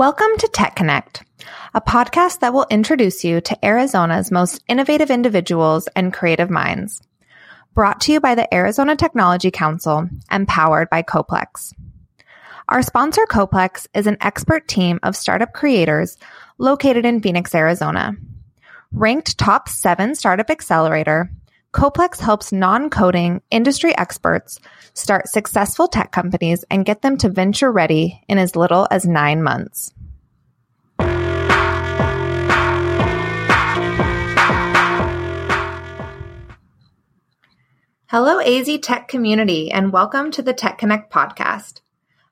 Welcome to Tech Connect, a podcast that will introduce you to Arizona's most innovative individuals and creative minds. Brought to you by the Arizona Technology Council and powered by Coplex. Our sponsor, Coplex, is an expert team of startup creators located in Phoenix, Arizona. Ranked top seven startup accelerator, Coplex helps non coding industry experts start successful tech companies and get them to venture ready in as little as nine months. Hello, AZ Tech community, and welcome to the Tech Connect podcast.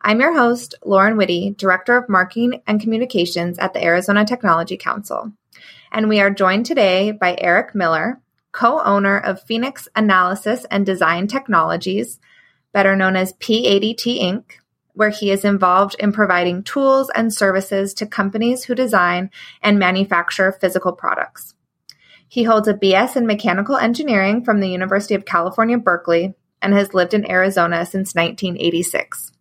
I'm your host, Lauren Whitty, Director of Marketing and Communications at the Arizona Technology Council. And we are joined today by Eric Miller, co owner of Phoenix Analysis and Design Technologies, better known as PADT Inc., where he is involved in providing tools and services to companies who design and manufacture physical products. He holds a BS in mechanical engineering from the University of California, Berkeley, and has lived in Arizona since 1986.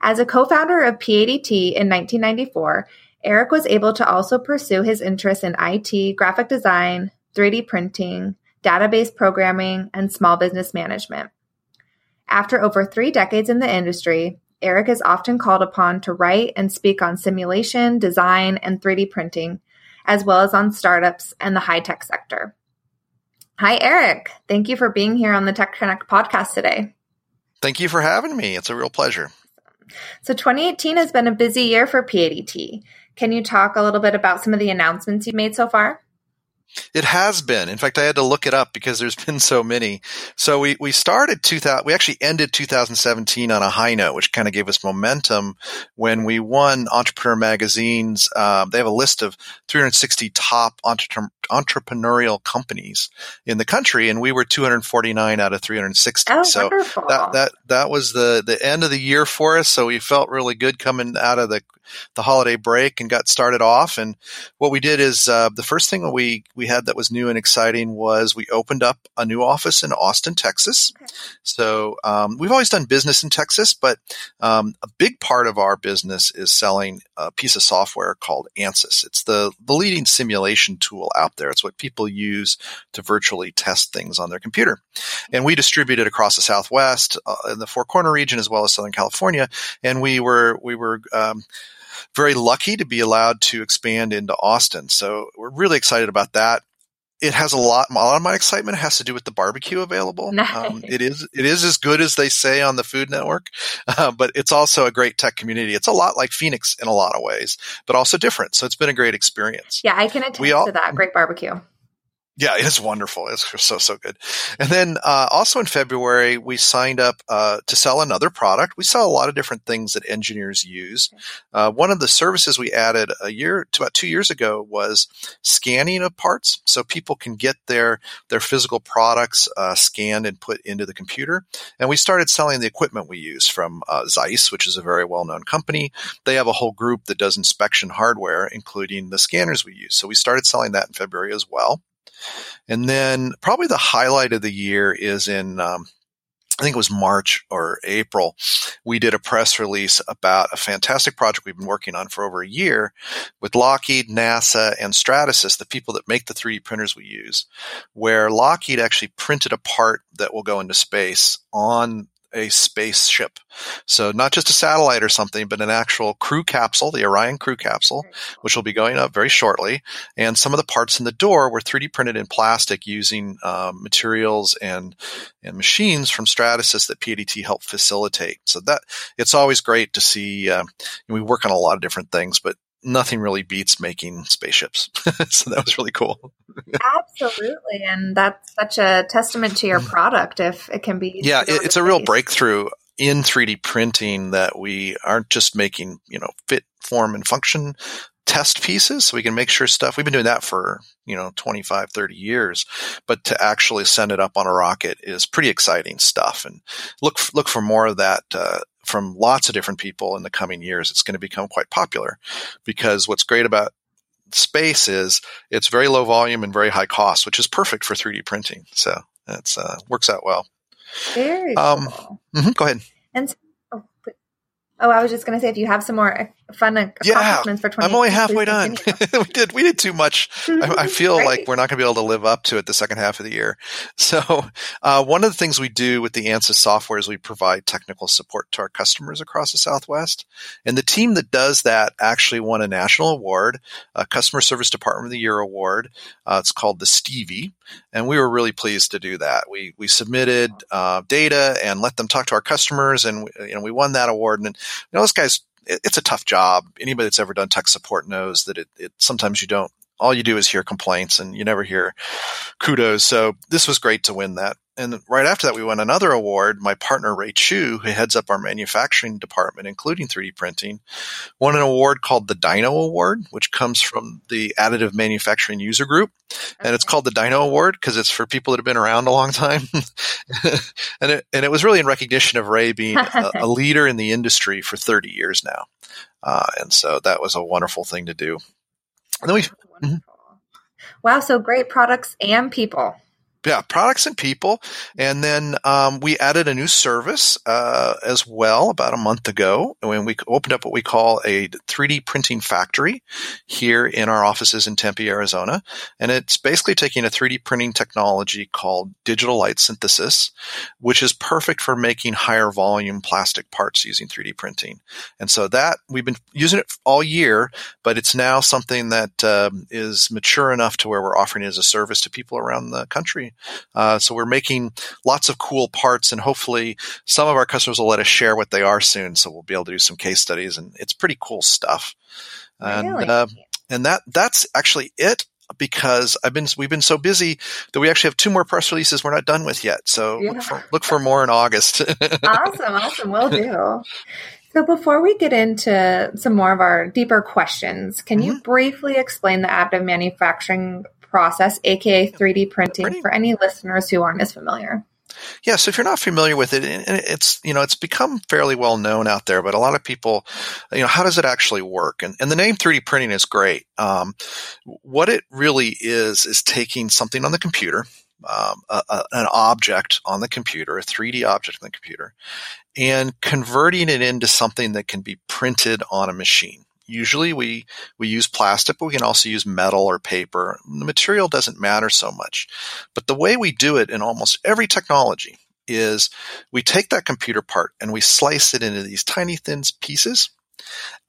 As a co founder of PADT in 1994, Eric was able to also pursue his interests in IT, graphic design, 3D printing, database programming, and small business management. After over three decades in the industry, Eric is often called upon to write and speak on simulation, design, and 3D printing, as well as on startups and the high tech sector. Hi, Eric. Thank you for being here on the Tech Connect podcast today. Thank you for having me. It's a real pleasure. So, 2018 has been a busy year for PADT. Can you talk a little bit about some of the announcements you've made so far? It has been. In fact, I had to look it up because there's been so many. So we, we started 2000, we actually ended 2017 on a high note, which kind of gave us momentum when we won Entrepreneur Magazine's, um, they have a list of 360 top entre- entrepreneurial companies in the country, and we were 249 out of 360. Oh, so wonderful. that, that, that was the, the end of the year for us. So we felt really good coming out of the the holiday break and got started off. And what we did is uh, the first thing we we had that was new and exciting was we opened up a new office in Austin, Texas. Okay. So um, we've always done business in Texas, but um, a big part of our business is selling a piece of software called ANSYS. It's the the leading simulation tool out there. It's what people use to virtually test things on their computer, and we distribute it across the Southwest, uh, in the Four Corner region, as well as Southern California. And we were we were um, very lucky to be allowed to expand into Austin. So we're really excited about that. It has a lot. A lot of my excitement has to do with the barbecue available. Nice. Um, it is it is as good as they say on the Food Network, uh, but it's also a great tech community. It's a lot like Phoenix in a lot of ways, but also different. So it's been a great experience. Yeah, I can attest all, to that. Great barbecue. Yeah, it is wonderful. It's so so good. And then uh, also in February, we signed up uh, to sell another product. We sell a lot of different things that engineers use. Uh, one of the services we added a year to about two years ago was scanning of parts, so people can get their their physical products uh, scanned and put into the computer. And we started selling the equipment we use from uh, Zeiss, which is a very well known company. They have a whole group that does inspection hardware, including the scanners we use. So we started selling that in February as well. And then probably the highlight of the year is in, um, I think it was March or April, we did a press release about a fantastic project we've been working on for over a year with Lockheed, NASA, and Stratasys, the people that make the 3D printers we use, where Lockheed actually printed a part that will go into space on a spaceship. So not just a satellite or something, but an actual crew capsule, the Orion crew capsule, which will be going up very shortly. And some of the parts in the door were 3D printed in plastic using um, materials and and machines from Stratasys that PADT helped facilitate. So that it's always great to see. Uh, we work on a lot of different things, but nothing really beats making spaceships. so that was really cool. Absolutely. And that's such a testament to your product if it can be. Yeah, it, it's a real breakthrough in 3D printing that we aren't just making, you know, fit, form, and function test pieces so we can make sure stuff we've been doing that for you know 25 30 years but to actually send it up on a rocket is pretty exciting stuff and look look for more of that uh, from lots of different people in the coming years. It's going to become quite popular because what's great about space is it's very low volume and very high cost, which is perfect for 3D printing. So it uh, works out well. Very um, cool. mm-hmm, go ahead. And oh, Oh, I was just going to say, if you have some more uh, fun accomplishments yeah, for 20, I'm only halfway done. we did we did too much. I, I feel like we're not going to be able to live up to it the second half of the year. So, uh, one of the things we do with the ANSYS software is we provide technical support to our customers across the Southwest, and the team that does that actually won a national award, a Customer Service Department of the Year award. Uh, it's called the Stevie, and we were really pleased to do that. We we submitted uh, data and let them talk to our customers, and you know we won that award. And you know those guys, it, it's a tough job. Anybody that's ever done tech support knows that it, it sometimes you don't. All you do is hear complaints, and you never hear kudos. So this was great to win that and right after that, we won another award. My partner Rey Chu, who heads up our manufacturing department, including 3D printing, won an award called the Dino Award, which comes from the Additive Manufacturing User Group, and it's called the Dino Award because it's for people that have been around a long time. and it and it was really in recognition of Rey being a, a leader in the industry for 30 years now, uh, and so that was a wonderful thing to do. And then we. Mm-hmm. Wow! So great products and people yeah, products and people. And then um, we added a new service uh, as well about a month ago when we opened up what we call a 3D printing factory here in our offices in Tempe, Arizona. And it's basically taking a 3D printing technology called digital light synthesis, which is perfect for making higher volume plastic parts using 3D printing. And so that we've been using it all year, but it's now something that um, is mature enough to where we're offering it as a service to people around the country uh, so we're making lots of cool parts, and hopefully some of our customers will let us share what they are soon. So we'll be able to do some case studies, and it's pretty cool stuff. And really? uh, and that that's actually it because I've been we've been so busy that we actually have two more press releases we're not done with yet. So yeah. look, for, look for more in August. awesome, awesome, will do. So before we get into some more of our deeper questions, can mm-hmm. you briefly explain the additive manufacturing process, aka 3D printing, for any listeners who aren't as familiar. Yeah, so if you're not familiar with it, it's you know it's become fairly well known out there, but a lot of people, you know, how does it actually work? And, and the name 3D printing is great. Um, what it really is is taking something on the computer, um, a, a, an object on the computer, a 3D object on the computer, and converting it into something that can be printed on a machine. Usually we, we use plastic, but we can also use metal or paper. The material doesn't matter so much. But the way we do it in almost every technology is we take that computer part and we slice it into these tiny thin pieces.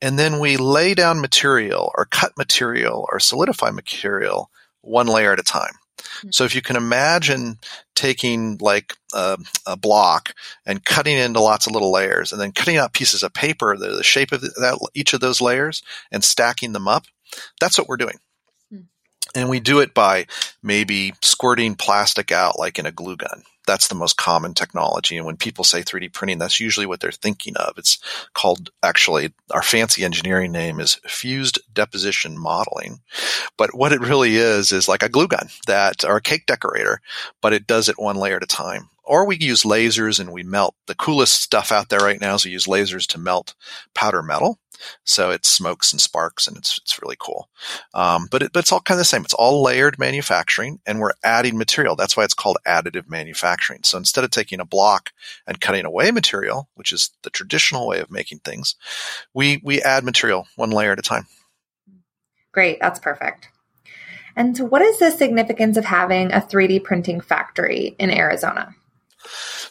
And then we lay down material or cut material or solidify material one layer at a time. So if you can imagine taking like a, a, block and cutting into lots of little layers and then cutting out pieces of paper, the, the shape of that, each of those layers and stacking them up, that's what we're doing. And we do it by maybe squirting plastic out like in a glue gun that's the most common technology. And when people say 3D printing, that's usually what they're thinking of. It's called actually our fancy engineering name is fused deposition modeling. But what it really is is like a glue gun that or a cake decorator, but it does it one layer at a time. Or we use lasers and we melt the coolest stuff out there right now is we use lasers to melt powder metal. So it smokes and sparks, and it's it's really cool. Um, but it, but it's all kind of the same. It's all layered manufacturing, and we're adding material. That's why it's called additive manufacturing. So instead of taking a block and cutting away material, which is the traditional way of making things, we we add material one layer at a time. Great, that's perfect. And so what is the significance of having a 3D printing factory in Arizona?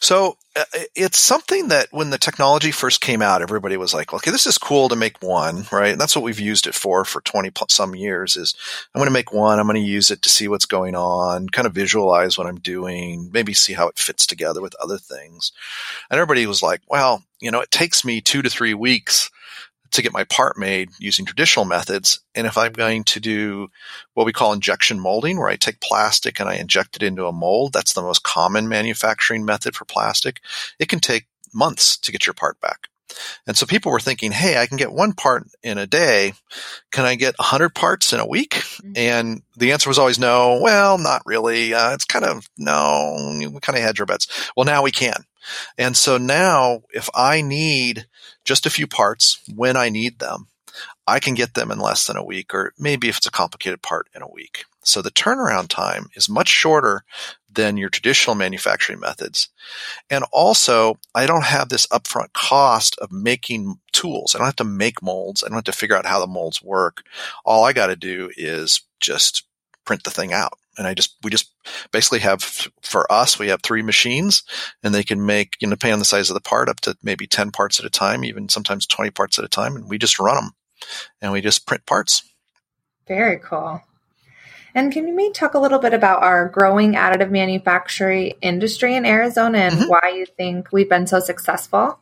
So uh, it's something that when the technology first came out, everybody was like, okay, this is cool to make one, right? And that's what we've used it for for 20 some years is I'm going to make one. I'm going to use it to see what's going on, kind of visualize what I'm doing, maybe see how it fits together with other things. And everybody was like, well, you know, it takes me two to three weeks to get my part made using traditional methods. And if I'm going to do what we call injection molding, where I take plastic and I inject it into a mold, that's the most common manufacturing method for plastic. It can take months to get your part back. And so people were thinking, hey, I can get one part in a day. Can I get 100 parts in a week? Mm-hmm. And the answer was always no. Well, not really. Uh, it's kind of no. We kind of had your bets. Well, now we can. And so now if I need just a few parts when I need them, I can get them in less than a week, or maybe if it's a complicated part, in a week. So the turnaround time is much shorter than your traditional manufacturing methods. And also, I don't have this upfront cost of making tools. I don't have to make molds. I don't have to figure out how the molds work. All I got to do is just print the thing out. And I just, we just basically have, for us, we have three machines and they can make, you know, depending on the size of the part, up to maybe 10 parts at a time, even sometimes 20 parts at a time. And we just run them and we just print parts. Very cool. And can you maybe talk a little bit about our growing additive manufacturing industry in Arizona and mm-hmm. why you think we've been so successful?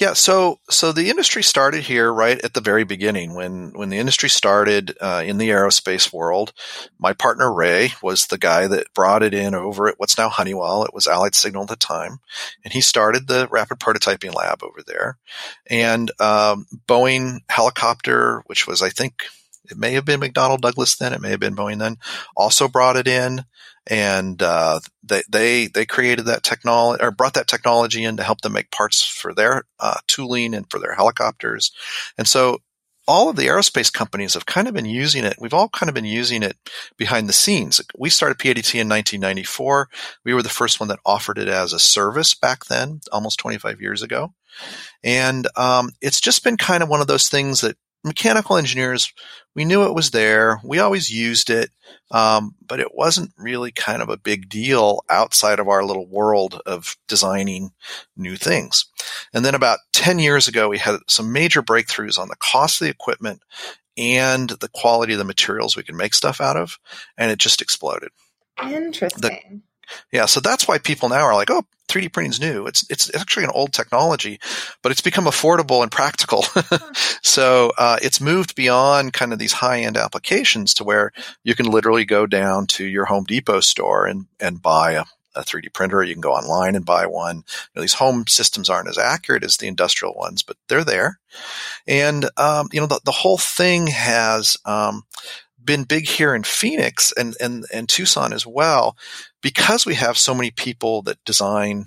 Yeah, so so the industry started here right at the very beginning when when the industry started uh, in the aerospace world. My partner Rey was the guy that brought it in over at what's now Honeywell. It was Allied Signal at the time, and he started the rapid prototyping lab over there. And um, Boeing helicopter, which was I think it may have been McDonnell Douglas then. It may have been Boeing then. Also brought it in, and uh, they they they created that technology or brought that technology in to help them make parts for their uh, tooling and for their helicopters. And so all of the aerospace companies have kind of been using it. We've all kind of been using it behind the scenes. We started PADT in 1994. We were the first one that offered it as a service back then, almost 25 years ago. And um, it's just been kind of one of those things that mechanical engineers, we knew it was there. We always used it, um, but it wasn't really kind of a big deal outside of our little world of designing new things. And then about 10 years ago, we had some major breakthroughs on the cost of the equipment and the quality of the materials we can make stuff out of, and it just exploded. Interesting. The, yeah, so that's why people now are like, "Oh, 3D printing is new. It's it's actually an old technology, but it's become affordable and practical. so uh, it's moved beyond kind of these high end applications to where you can literally go down to your Home Depot store and and buy a, a 3D printer. You can go online and buy one. You know, these home systems aren't as accurate as the industrial ones, but they're there. And um, you know the the whole thing has. Um, been big here in Phoenix and, and, and Tucson as well, because we have so many people that design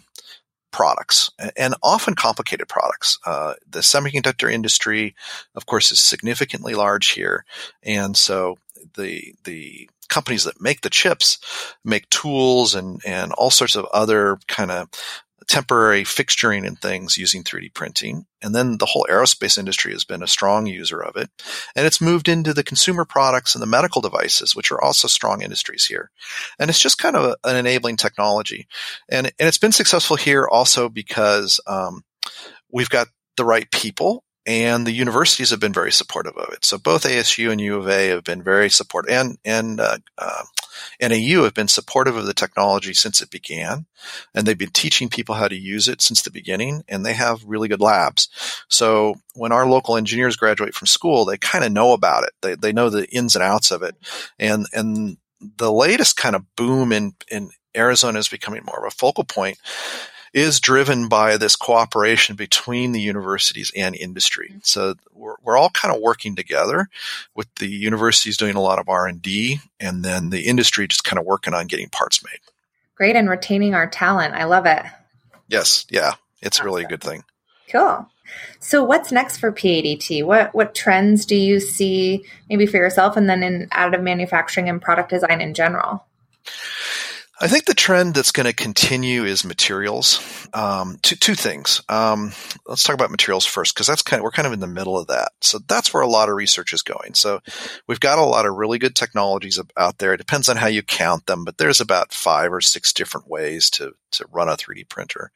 products and often complicated products. Uh, the semiconductor industry, of course, is significantly large here. And so the, the companies that make the chips make tools and, and all sorts of other kind of temporary fixturing and things using 3D printing. And then the whole aerospace industry has been a strong user of it. And it's moved into the consumer products and the medical devices, which are also strong industries here. And it's just kind of an enabling technology. And, and it's been successful here also because um, we've got the right people and the universities have been very supportive of it. So both ASU and U of A have been very supportive, and and uh, uh, NAU have been supportive of the technology since it began, and they've been teaching people how to use it since the beginning, and they have really good labs. So when our local engineers graduate from school, they kind of know about it. They they know the ins and outs of it, and and the latest kind of boom in in Arizona is becoming more of a focal point is driven by this cooperation between the universities and industry. Mm-hmm. So we're, we're all kind of working together with the universities doing a lot of R&D and then the industry just kind of working on getting parts made. Great. And retaining our talent. I love it. Yes. Yeah. It's awesome. really a good thing. Cool. So what's next for PADT? What what trends do you see maybe for yourself and then in additive manufacturing and product design in general? I think the trend that's going to continue is materials. Um, two, two things. Um, let's talk about materials first because that's kind of, we're kind of in the middle of that. So that's where a lot of research is going. So we've got a lot of really good technologies out there. It depends on how you count them, but there's about five or six different ways to, to run a 3D printer.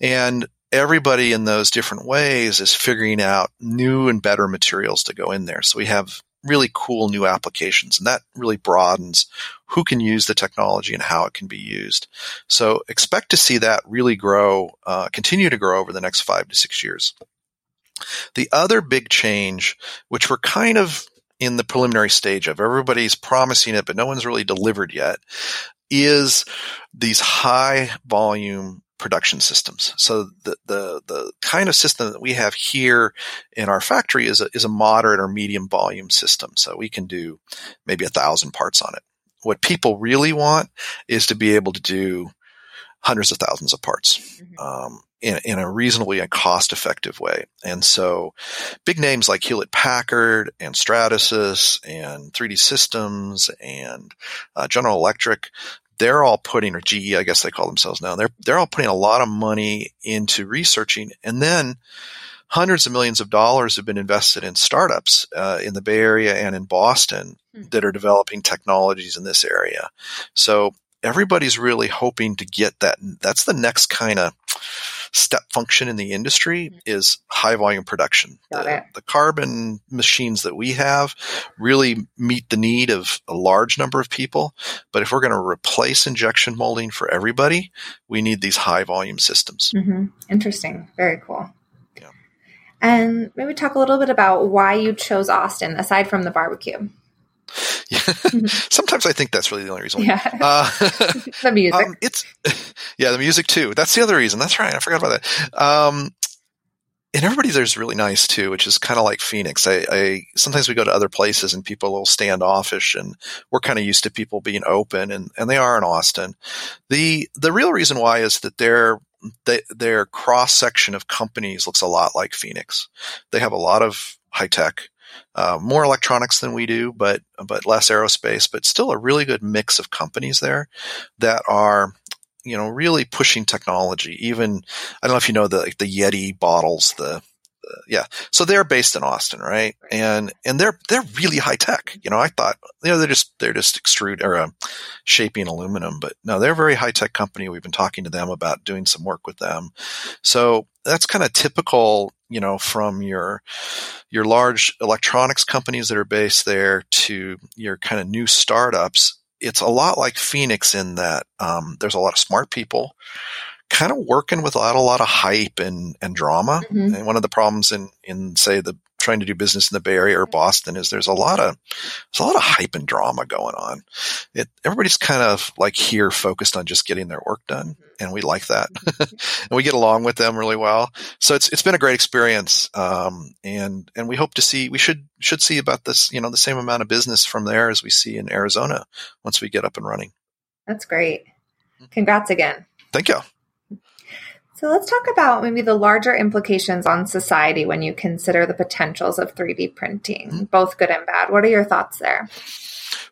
And everybody in those different ways is figuring out new and better materials to go in there. So we have really cool new applications and that really broadens who can use the technology and how it can be used. So expect to see that really grow, uh, continue to grow over the next five to six years. The other big change, which we're kind of in the preliminary stage of, everybody's promising it, but no one's really delivered yet, is these high volume production systems. So the, the, the kind of system that we have here in our factory is a, is a moderate or medium volume system. So we can do maybe a thousand parts on it. What people really want is to be able to do hundreds of thousands of parts. Mm-hmm. Um, in, in, a reasonably and cost effective way. And so big names like Hewlett Packard and Stratasys and 3D Systems and uh, General Electric, they're all putting, or GE, I guess they call themselves now, they're, they're all putting a lot of money into researching and then hundreds of millions of dollars have been invested in startups uh, in the Bay Area and in Boston hmm. that are developing technologies in this area. So everybody's really hoping to get that. That's the next kind of step function in the industry hmm. is high volume production. The, the, carbon machines that we have really meet the need of a large number of people. But if we're going to replace injection molding for everybody, we need these high volume systems. Mm-hmm. Interesting. Very cool. And maybe talk a little bit about why you chose Austin aside from the barbecue. Yeah. Sometimes I think that's really the only reason. Yeah. Uh, the music. Um, it's yeah, the music too. That's the other reason. That's right. I forgot about that. Um, and everybody there's really nice too, which is kind of like Phoenix. I, I, sometimes we go to other places and people will standoffish, and we're kind of used to people being open, and and they are in Austin. the The real reason why is that they're they, their cross section of companies looks a lot like Phoenix. They have a lot of high tech, uh, more electronics than we do, but but less aerospace, but still a really good mix of companies there that are you know really pushing technology. Even I don't know if you know the like the Yeti bottles, the yeah. So they're based in Austin, right? And and they're they're really high tech. You know, I thought you know they're just they're just extrude or uh, shaping aluminum, but no, they're a very high tech company. We've been talking to them about doing some work with them. So that's kind of typical, you know, from your your large electronics companies that are based there to your kind of new startups. It's a lot like Phoenix in that um, there's a lot of smart people kind of working without a lot of hype and, and drama. Mm-hmm. And one of the problems in, in say the trying to do business in the Bay Area or Boston is there's a lot of there's a lot of hype and drama going on. It everybody's kind of like here focused on just getting their work done, and we like that, mm-hmm. and we get along with them really well. So it's it's been a great experience, um, and and we hope to see we should should see about this you know the same amount of business from there as we see in Arizona once we get up and running. That's great. Mm-hmm. Congrats again. Thank you. So let's talk about maybe the larger implications on society when you consider the potentials of 3D printing, mm-hmm. both good and bad. What are your thoughts there?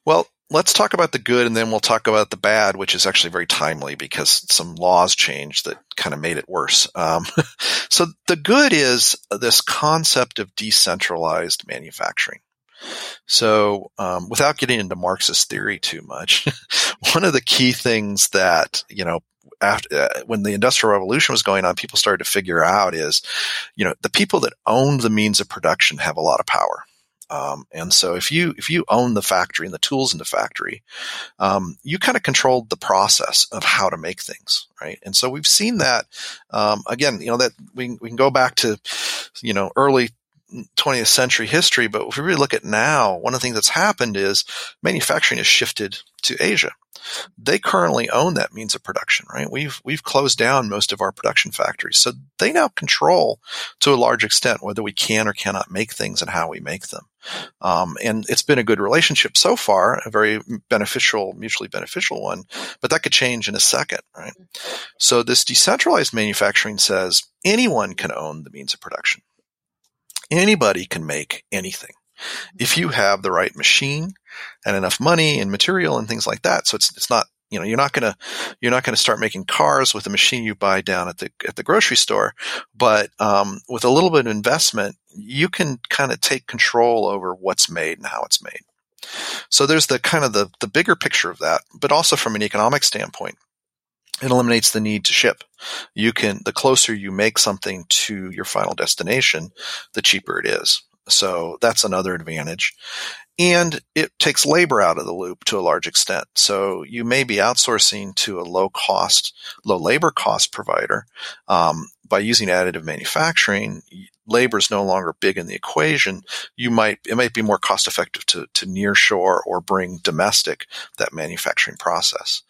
Well, let's talk about the good and then we'll talk about the bad, which is actually very timely because some laws changed that kind of made it worse. Um, so the good is this concept of decentralized manufacturing. So, um, without getting into Marxist theory too much, one of the key things that you know after uh, when the industrial revolution was going on, people started to figure out is, you know, the people that own the means of production have a lot of power. Um, and so if you if you own the factory and the tools in the factory, um, you kind of controlled the process of how to make things, right? And so we've seen that um, again. You know that we we can go back to you know early 20th century history, but if we really look at now, one of the things that's happened is manufacturing has shifted to Asia. They currently own that means of production, right? We've we've closed down most of our production factories, so they now control to a large extent whether we can or cannot make things and how we make them. Um, and it's been a good relationship so far, a very beneficial, mutually beneficial one. But that could change in a second, right? So this decentralized manufacturing says anyone can own the means of production. Anybody can make anything if you have the right machine and enough money and material and things like that. So it's it's not you know you're not gonna you're not gonna start making cars with a machine you buy down at the at the grocery store, but um, with a little bit of investment, you can kind of take control over what's made and how it's made. So there's the kind of the the bigger picture of that, but also from an economic standpoint it eliminates the need to ship. You can, the closer you make something to your final destination, the cheaper it is. So that's another advantage. And it takes labor out of the loop to a large extent. So you may be outsourcing to a low cost, low labor cost provider. Um, by using additive manufacturing, labor is no longer big in the equation. You might, it might be more cost effective to, to near shore or bring domestic that manufacturing process.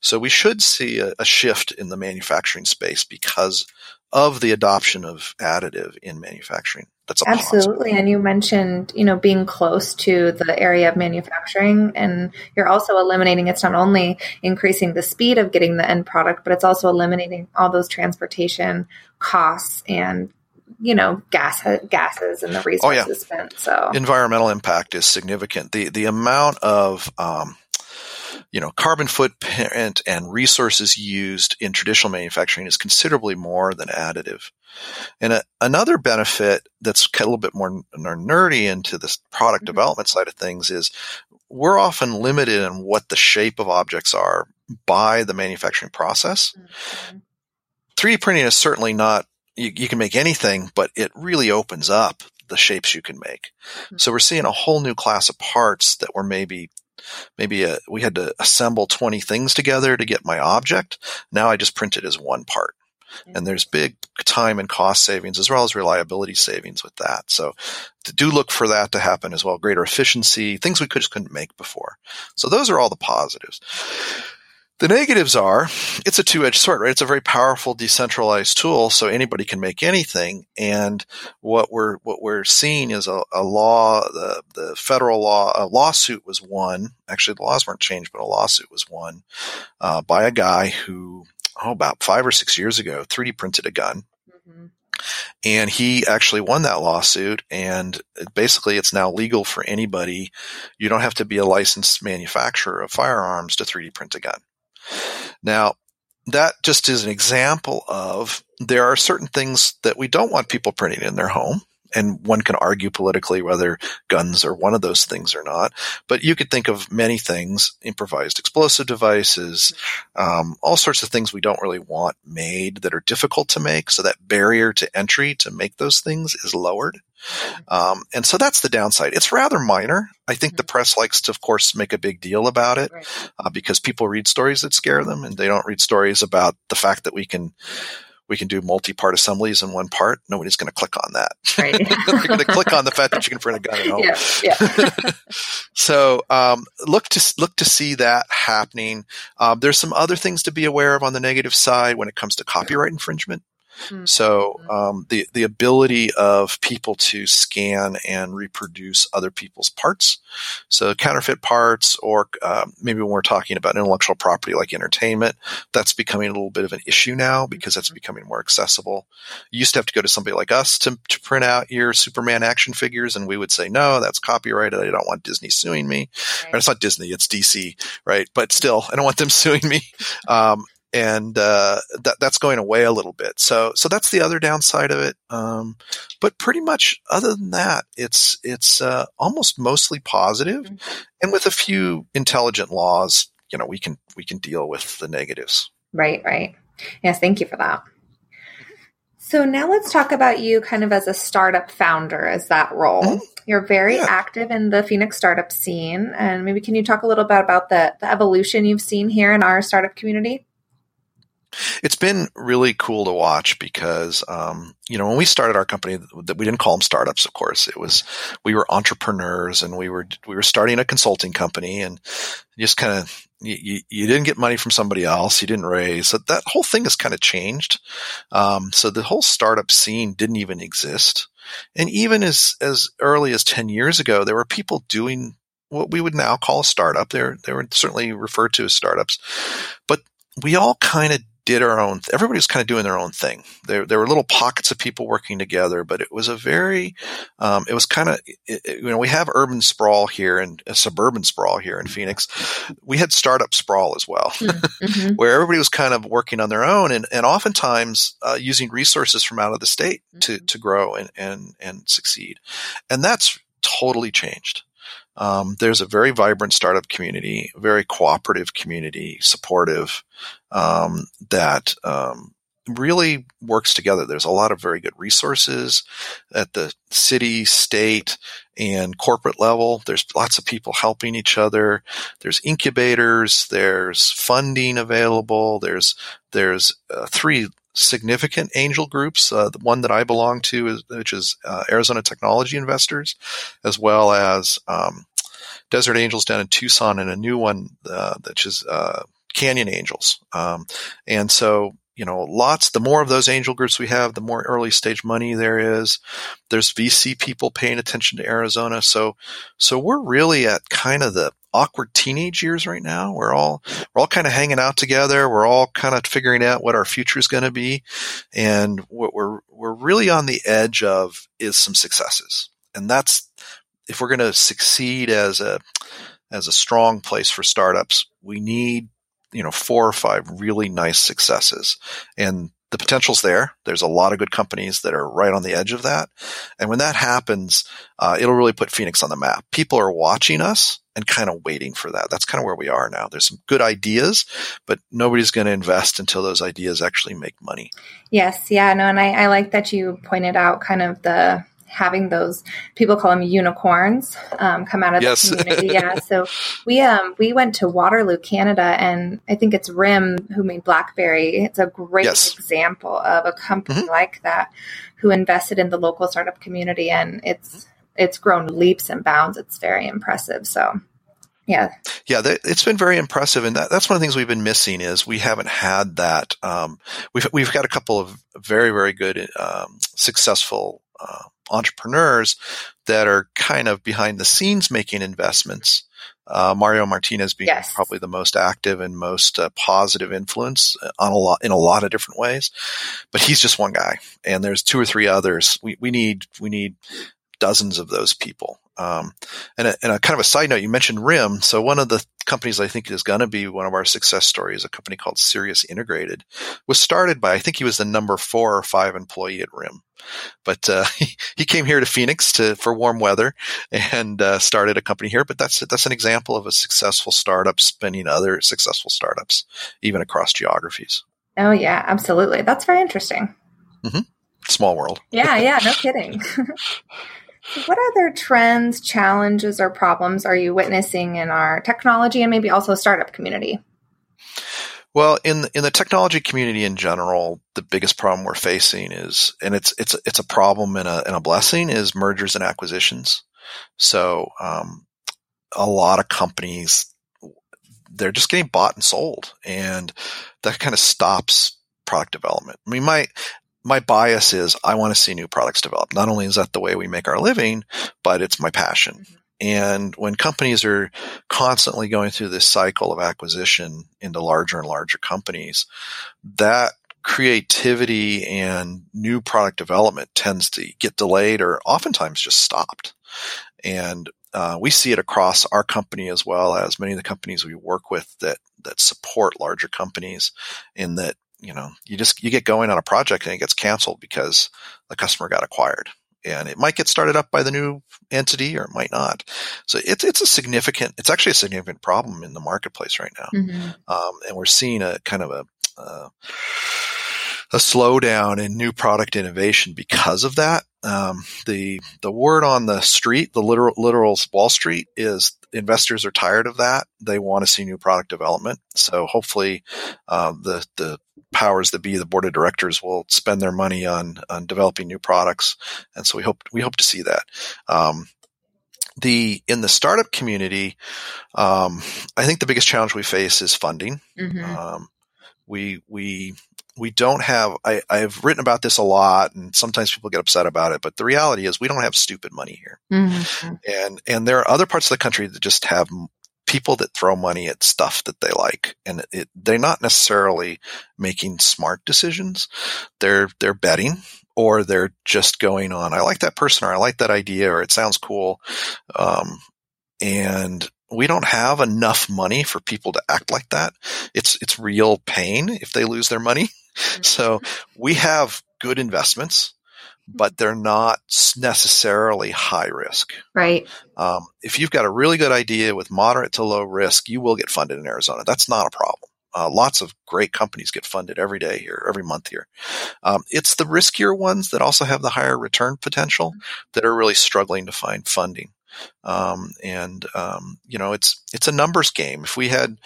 So we should see a, a shift in the manufacturing space because of the adoption of additive in manufacturing. That's absolutely. And you mentioned you know being close to the area of manufacturing, and you're also eliminating. It's not only increasing the speed of getting the end product, but it's also eliminating all those transportation costs and you know gas gases and the resources oh, yeah. spent. So environmental impact is significant. The the amount of um, you know, carbon footprint and resources used in traditional manufacturing is considerably more than additive. And a, another benefit that's a little bit more nerdy into this product mm-hmm. development side of things is we're often limited in what the shape of objects are by the manufacturing process. Mm-hmm. 3D printing is certainly not, you, you, can make anything, but it really opens up the shapes you can make. Mm-hmm. So we're seeing a whole new class of parts that were maybe maybe a, uh, we had to assemble 20 things together to get my object. Now I just print it as one part. And there's big time and cost savings as well as reliability savings with that. So do look for that to happen as well. Greater efficiency, things we just couldn't make before. So those are all the positives. The negatives are it's a two edged sword, right? It's a very powerful decentralized tool, so anybody can make anything. And what we're what we're seeing is a, a law, the the federal law, a lawsuit was won. Actually, the laws weren't changed, but a lawsuit was won uh, by a guy who, oh, about five or six years ago, 3D printed a gun. Mm-hmm. And he actually won that lawsuit, and basically, it's now legal for anybody. You don't have to be a licensed manufacturer of firearms to 3D print a gun. Now, that just is an example of there are certain things that we don't want people printing in their home. And one can argue politically whether guns are one of those things or not. But you could think of many things, improvised explosive devices, um, all sorts of things we don't really want made that are difficult to make. So that barrier to entry to make those things is lowered. Um, and so that's the downside. It's rather minor. I think the mm-hmm. press likes to, of course, make a big deal about it uh, because people read stories that scare them, and they don't read stories about the fact that we can we can do multi-part assemblies in one part. Nobody's going to click on that. Right. They're going to click on the fact that you can print a gun at home. Yeah. yeah. so um, look to look to see that happening. Um, there's some other things to be aware of on the negative side when it comes to copyright infringement. Mm-hmm. So um, the the ability of people to scan and reproduce other people's parts, so counterfeit parts, or uh, maybe when we're talking about intellectual property like entertainment, that's becoming a little bit of an issue now because that's mm-hmm. becoming more accessible. You used to have to go to somebody like us to, to print out your Superman action figures, and we would say no, that's copyrighted. I don't want Disney suing me. Right. it's not Disney, it's DC, right? But still, I don't want them suing me. Um, and uh, that that's going away a little bit. So so that's the other downside of it. Um, but pretty much other than that, it's it's uh, almost mostly positive. Mm-hmm. and with a few intelligent laws, you know, we can we can deal with the negatives. Right, right. Yes, thank you for that. So now let's talk about you kind of as a startup founder, as that role. Mm-hmm. You're very yeah. active in the Phoenix startup scene, and maybe can you talk a little bit about the, the evolution you've seen here in our startup community? It's been really cool to watch because, um, you know, when we started our company, that we didn't call them startups, of course. It was we were entrepreneurs and we were we were starting a consulting company and just kind of you, you didn't get money from somebody else. You didn't raise. So that whole thing has kind of changed. Um, so the whole startup scene didn't even exist. And even as as early as ten years ago, there were people doing what we would now call a startup. They're they were certainly referred to as startups, but we all kind of did our own. Everybody was kind of doing their own thing. There, there were little pockets of people working together, but it was a very, um, it was kind of, you know, we have urban sprawl here and a suburban sprawl here in Phoenix. We had startup sprawl as well, hmm, mm-hmm. where everybody was kind of working on their own and, and oftentimes uh, using resources from out of the state to mm-hmm. to grow and and and succeed, and that's totally changed. Um, there's a very vibrant startup community, very cooperative community, supportive, um, that um, really works together. There's a lot of very good resources at the city, state, and corporate level. There's lots of people helping each other. There's incubators. There's funding available. There's there's uh, three significant angel groups. Uh, the one that I belong to, is, which is uh, Arizona Technology Investors, as well as um, Desert Angels down in Tucson, and a new one uh, which is uh, Canyon Angels. Um, and so you know, lots, the more of those angel groups we have, the more early stage money there is. There's VC people paying attention to Arizona. So, so we're really at kind of the awkward teenage years right now. We're all, we're all kind of hanging out together. We're all kind of figuring out what our future is going to be. And what we're, we're really on the edge of is some successes. And that's, if we're going to succeed as a, as a strong place for startups, we need you know four or five really nice successes. And the potential's there. There's a lot of good companies that are right on the edge of that. And when that happens uh, it'll really put phoenix on the map. People are watching us and kind of waiting for that. That's kind of where we are now. There's some good ideas but nobody's going to invest until those ideas actually make money. Yes. Yeah no and I, I like that you pointed out kind of the having those people call them unicorns um, come out of yes. the community. yeah. So we um we went to Waterloo, Canada, and I think it's RIM who made BlackBerry. It's a great yes. example of a company mm-hmm. like that who invested in the local startup community, and it's it's grown leaps and bounds. It's very impressive. So. Yeah. Yeah, it's been very impressive, and that, that's one of the things we've been missing is we haven't had that. Um, we've we've got a couple of very very good um, successful uh, entrepreneurs that are kind of behind the scenes making investments. Uh, Mario Martinez being yes. probably the most active and most uh, positive influence on a lot in a lot of different ways, but he's just one guy, and there's two or three others. We we need we need dozens of those people. Um, and, a, and a kind of a side note, you mentioned RIM. So one of the companies I think is going to be one of our success stories, a company called Sirius Integrated, was started by I think he was the number four or five employee at RIM, but uh, he, he came here to Phoenix to for warm weather and uh, started a company here. But that's that's an example of a successful startup spinning other successful startups, even across geographies. Oh yeah, absolutely. That's very interesting. Mm-hmm. Small world. Yeah, yeah, no kidding. What other trends, challenges, or problems are you witnessing in our technology and maybe also startup community? Well, in the, in the technology community in general, the biggest problem we're facing is, and it's it's it's a problem and a and a blessing, is mergers and acquisitions. So, um, a lot of companies they're just getting bought and sold, and that kind of stops product development. Mean, my my bias is I want to see new products developed. Not only is that the way we make our living, but it's my passion. Mm-hmm. And when companies are constantly going through this cycle of acquisition into larger and larger companies, that creativity and new product development tends to get delayed or oftentimes just stopped. And uh, we see it across our company as well as many of the companies we work with that that support larger companies in that you know, you just you get going on a project and it gets canceled because the customer got acquired. And it might get started up by the new entity or it might not. So it's it's a significant it's actually a significant problem in the marketplace right now. Mm-hmm. Um, and we're seeing a kind of a uh, a slowdown in new product innovation because of that. Um, the the word on the street, the literal literal Wall Street, is investors are tired of that. They want to see new product development. So hopefully, uh, the the powers that be, the board of directors, will spend their money on on developing new products, and so we hope we hope to see that. Um, the in the startup community, um, I think the biggest challenge we face is funding. Mm-hmm. Um, we we we don't have I, i've written about this a lot and sometimes people get upset about it but the reality is we don't have stupid money here. Mm-hmm. and and there are other parts of the country that just have people that throw money at stuff that they like and it, they're not necessarily making smart decisions. They're they're betting or they're just going on i like that person or i like that idea or it sounds cool. Um, and we don't have enough money for people to act like that. It's it's real pain if they lose their money mm-hmm. so we have good investments but they're not necessarily high risk. Right. Um, if you've got a really good idea with moderate to low risk, you will get funded in Arizona. That's not a problem. Uh, lots of great companies get funded every day here, every month here. Um, it's the riskier ones that also have the higher return potential mm-hmm. that are really struggling to find funding. Um, and um, you know, it's it's a numbers game. If we had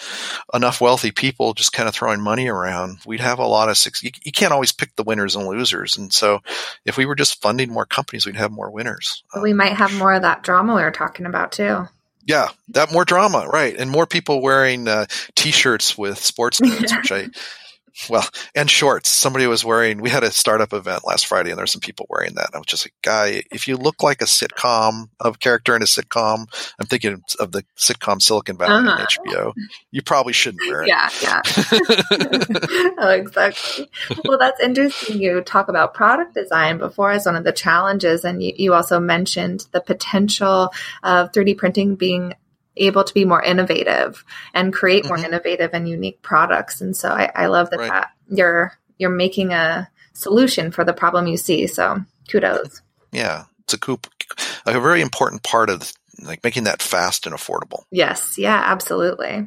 enough wealthy people just kind of throwing money around, we'd have a lot of. Six, you, you, can't always pick the winners and losers, and so if we were just funding more companies, we'd have more winners. We might have more of that drama we were talking about too. Yeah, that more drama, right, and more people wearing uh, T-shirts with sports names, which I Well, and shorts. Somebody was wearing. We had a startup event last Friday, and there's some people wearing that. And I was just like, "Guy, if you look like a sitcom of character in a sitcom, I'm thinking of the sitcom Silicon Valley uh-huh. on HBO. You probably shouldn't wear it." Yeah, yeah. oh, exactly. Well, that's interesting. You talk about product design before as one of the challenges, and you, you also mentioned the potential of 3D printing being able to be more innovative and create more mm-hmm. innovative and unique products. And so I, I love that, right. that you're you're making a solution for the problem you see. So kudos. Yeah, it's a coup, a very important part of like making that fast and affordable. Yes, yeah, absolutely.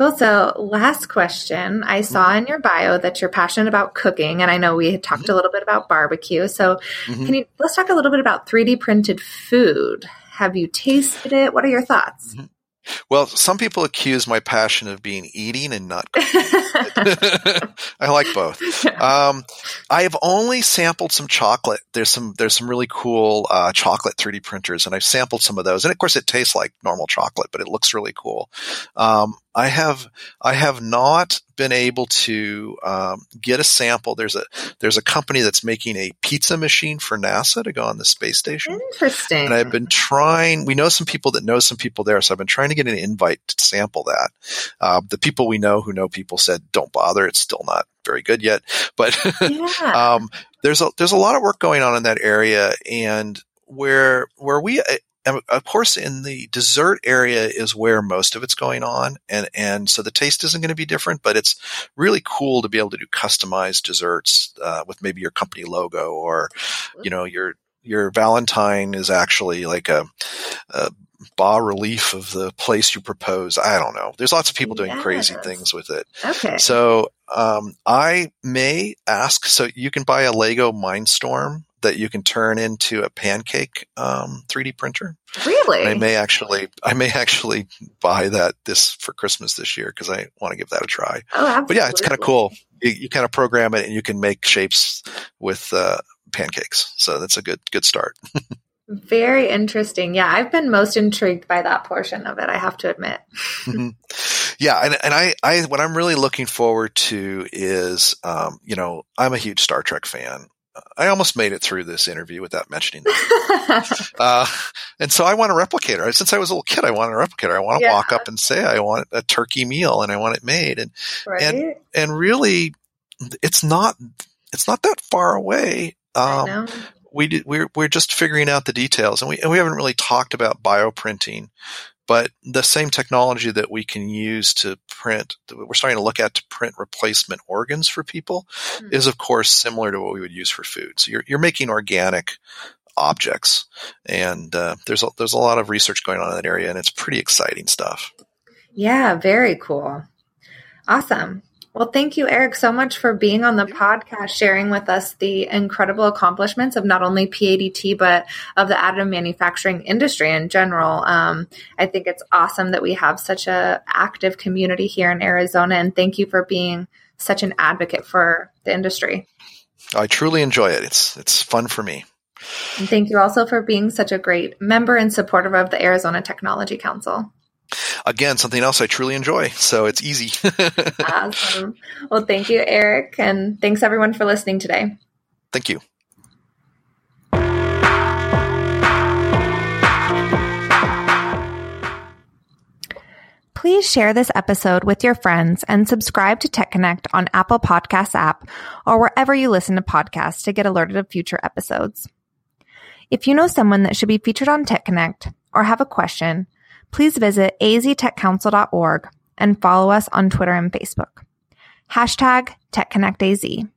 Cool. So, last question. I saw mm-hmm. in your bio that you're passionate about cooking, and I know we had talked mm-hmm. a little bit about barbecue. So, mm-hmm. can you let's talk a little bit about 3D printed food? Have you tasted it? What are your thoughts? Mm-hmm. Well, some people accuse my passion of being eating and not I like both. Um, I have only sampled some chocolate. There's some there's some really cool uh, chocolate 3D printers, and I've sampled some of those. And of course, it tastes like normal chocolate, but it looks really cool. Um, I have I have not been able to um, get a sample. There's a there's a company that's making a pizza machine for NASA to go on the space station. Interesting. And I've been trying. We know some people that know some people there, so I've been trying to get an invite to sample that. Uh, the people we know who know people said, "Don't bother. It's still not very good yet." But yeah. um, there's a there's a lot of work going on in that area, and where where we and of course in the dessert area is where most of it's going on and and so the taste isn't going to be different but it's really cool to be able to do customized desserts uh, with maybe your company logo or you know your your valentine is actually like a, a bas relief of the place you propose. I don't know. There's lots of people doing yes. crazy things with it. Okay. So um, i may ask so you can buy a lego mindstorm that you can turn into a pancake um, 3D printer. Really? And I may actually, I may actually buy that this for Christmas this year because I want to give that a try. Oh, absolutely. But yeah, it's kind of cool. You, you, kind of program it and you can make shapes with uh, pancakes. So that's a good good start. Very interesting. Yeah, I've been most intrigued by that portion of it. I have to admit. mm-hmm. Yeah, and and I, I what I'm really looking forward to is, um, you know, I'm a huge Star Trek fan, I almost made it through this interview without mentioning that. uh, and so I want a replicator. Since I was a little kid, I wanted a replicator. I want to yeah. walk up and say, I want a turkey meal and I want it made. And, right? and, and really it's not, it's not that far away. Um, we did, we're, we're just figuring out the details and we, and we haven't really talked about bioprinting but the same technology that we can use to print, we're starting to look at to print replacement organs for people, mm-hmm. is of course similar to what we would use for food. So you're, you're making organic objects, and uh, there's a, there's a lot of research going on in that area, and it's pretty exciting stuff. Yeah, very cool. Awesome. Well, thank you, Eric, so much for being on the podcast, sharing with us the incredible accomplishments of not only PADT, but of the additive manufacturing industry in general. Um, I think it's awesome that we have such a active community here in Arizona, and thank you for being such an advocate for the industry. I truly enjoy it. It's it's fun for me. And thank you also for being such a great member and supporter of the Arizona Technology Council again, something else I truly enjoy. So it's easy. awesome. Well, thank you, Eric. And thanks everyone for listening today. Thank you. Please share this episode with your friends and subscribe to Tech Connect on Apple Podcasts app or wherever you listen to podcasts to get alerted of future episodes. If you know someone that should be featured on Tech Connect or have a question, please visit aztechcouncil.org and follow us on Twitter and Facebook. Hashtag TechConnectAZ.